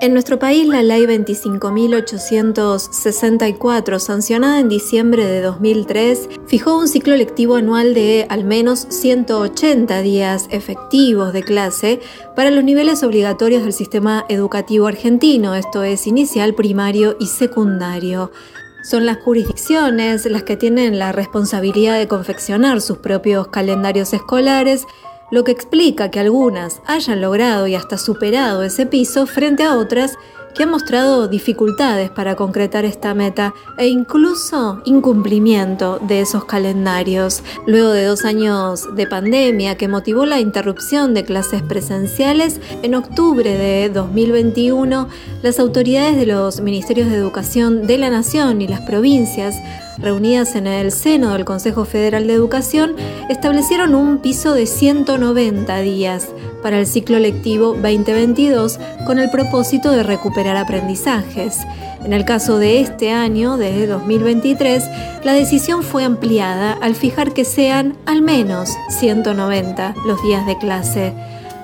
En nuestro país, la Ley 25.864, sancionada en diciembre de 2003, fijó un ciclo lectivo anual de al menos 180 días efectivos de clase para los niveles obligatorios del sistema educativo argentino, esto es inicial, primario y secundario. Son las jurisdicciones las que tienen la responsabilidad de confeccionar sus propios calendarios escolares lo que explica que algunas hayan logrado y hasta superado ese piso frente a otras que han mostrado dificultades para concretar esta meta e incluso incumplimiento de esos calendarios. Luego de dos años de pandemia que motivó la interrupción de clases presenciales, en octubre de 2021, las autoridades de los Ministerios de Educación de la Nación y las provincias reunidas en el seno del Consejo Federal de Educación, establecieron un piso de 190 días para el ciclo lectivo 2022 con el propósito de recuperar aprendizajes. En el caso de este año, de 2023, la decisión fue ampliada al fijar que sean al menos 190 los días de clase.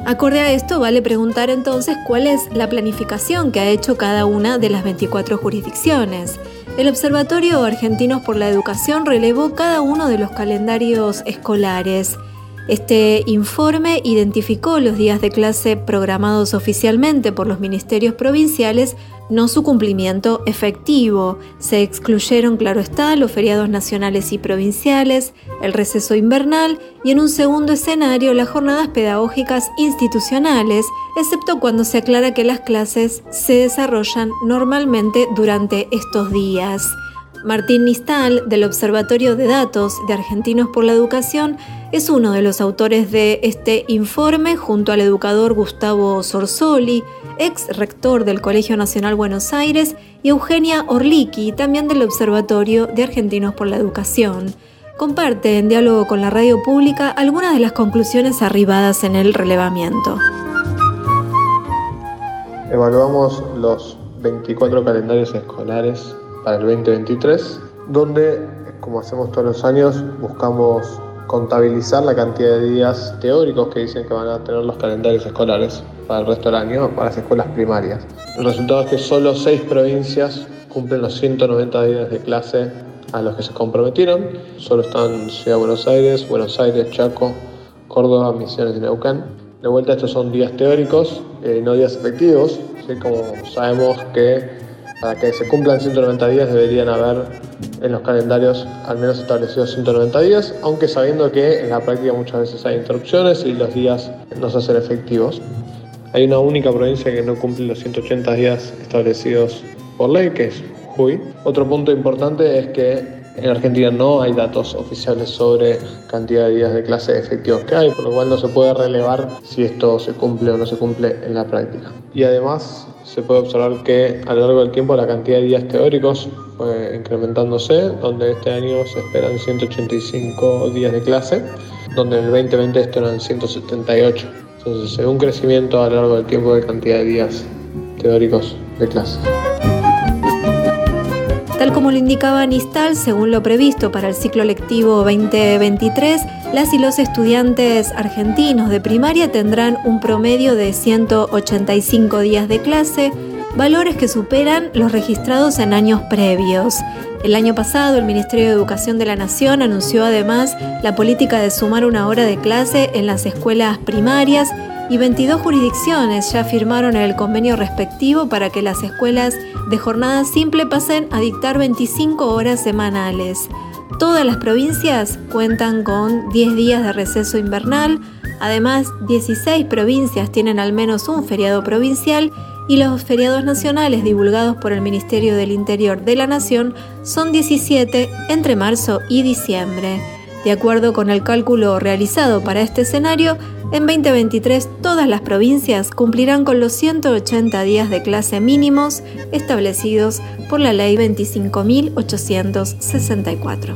Acorde a esto, vale preguntar entonces cuál es la planificación que ha hecho cada una de las 24 jurisdicciones. El Observatorio Argentinos por la Educación relevó cada uno de los calendarios escolares. Este informe identificó los días de clase programados oficialmente por los ministerios provinciales no su cumplimiento efectivo. Se excluyeron, claro está, los feriados nacionales y provinciales, el receso invernal y en un segundo escenario las jornadas pedagógicas institucionales, excepto cuando se aclara que las clases se desarrollan normalmente durante estos días. Martín Nistal, del Observatorio de Datos de Argentinos por la Educación, es uno de los autores de este informe junto al educador Gustavo Sorsoli, ex rector del Colegio Nacional Buenos Aires, y Eugenia Orliki, también del Observatorio de Argentinos por la Educación. Comparte en diálogo con la radio pública algunas de las conclusiones arribadas en el relevamiento. Evaluamos los 24 calendarios escolares para el 2023, donde, como hacemos todos los años, buscamos contabilizar la cantidad de días teóricos que dicen que van a tener los calendarios escolares para el resto del año para las escuelas primarias. El resultado es que solo seis provincias cumplen los 190 días de clase a los que se comprometieron. Solo están Ciudad de Buenos Aires, Buenos Aires, Chaco, Córdoba, Misiones y Neuquén. De vuelta, estos son días teóricos, eh, no días efectivos. Como sabemos que para que se cumplan 190 días deberían haber en los calendarios al menos establecidos 190 días, aunque sabiendo que en la práctica muchas veces hay interrupciones y los días no se hacen efectivos. Hay una única provincia que no cumple los 180 días establecidos por ley, que es Jujuy. Otro punto importante es que en Argentina no hay datos oficiales sobre cantidad de días de clase efectivos que hay, por lo cual no se puede relevar si esto se cumple o no se cumple en la práctica. Y además se puede observar que a lo largo del tiempo la cantidad de días teóricos fue incrementándose, donde este año se esperan 185 días de clase, donde en el 2020 esto eran 178. Entonces un crecimiento a lo largo del tiempo de cantidad de días teóricos de clase. Tal como lo indicaba Nistal, según lo previsto para el ciclo lectivo 2023, las y los estudiantes argentinos de primaria tendrán un promedio de 185 días de clase, valores que superan los registrados en años previos. El año pasado, el Ministerio de Educación de la Nación anunció además la política de sumar una hora de clase en las escuelas primarias y 22 jurisdicciones ya firmaron el convenio respectivo para que las escuelas de jornada simple pasen a dictar 25 horas semanales. Todas las provincias cuentan con 10 días de receso invernal, además 16 provincias tienen al menos un feriado provincial y los feriados nacionales divulgados por el Ministerio del Interior de la Nación son 17 entre marzo y diciembre. De acuerdo con el cálculo realizado para este escenario, en 2023 todas las provincias cumplirán con los 180 días de clase mínimos establecidos por la Ley 25.864.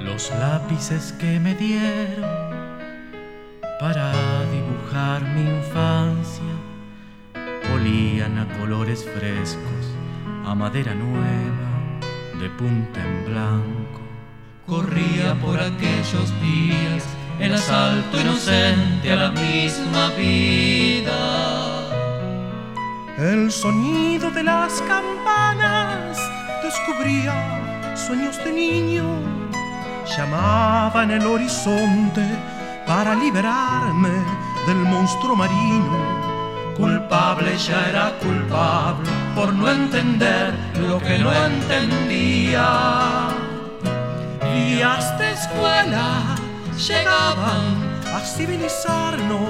Los lápices que me dieron para mi infancia, olían a colores frescos, a madera nueva, de punta en blanco. Corría por aquellos días el asalto inocente a la misma vida. El sonido de las campanas descubría sueños de niño, llamaba en el horizonte para liberarme del monstruo marino. Culpable ya era culpable por no entender lo que no entendía. Días de escuela llegaban a civilizarnos,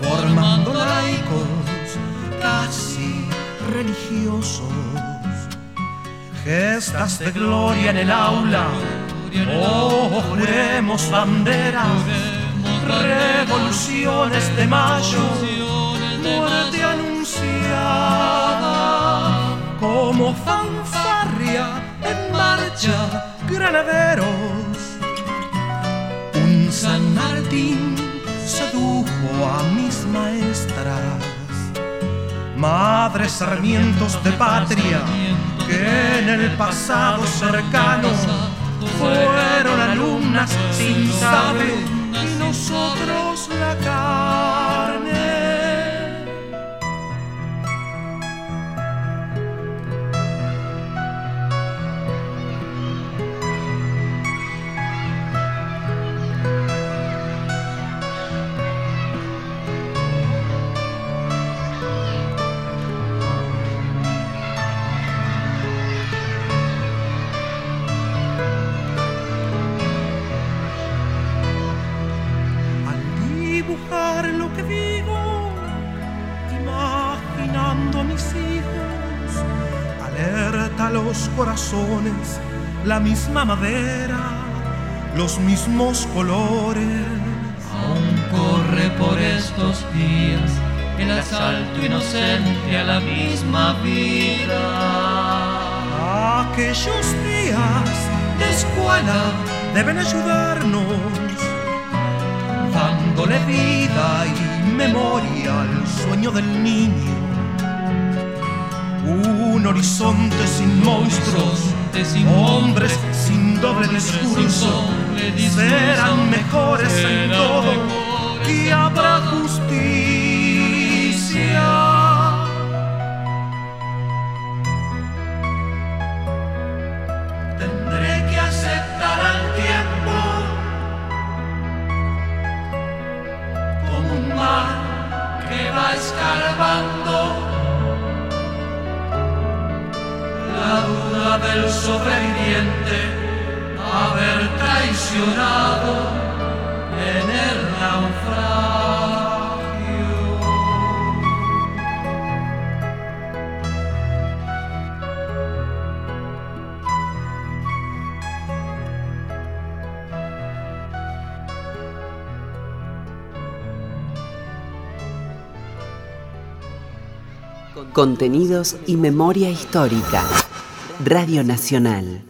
formando laicos casi religiosos. Gestas de gloria en el aula, oh, juremos banderas, revoluciones de mayo, muerte anunciada, como fanfarria en marcha, granaderos. San Martín sedujo a mis maestras, madres sarmientos de patria que en el pasado cercano fueron alumnas sin saber y nosotros la corazones, la misma madera, los mismos colores. Aún corre por estos días el asalto inocente a la misma vida. Aquellos días de escuela deben ayudarnos, dándole vida y memoria al sueño del niño un horizonte sin monstruos, hombres sin doble discurso, serán mejores en todo y habrá justicia. La duda del sobreviviente haber traicionado en el. Contenidos y memoria histórica. Radio Nacional.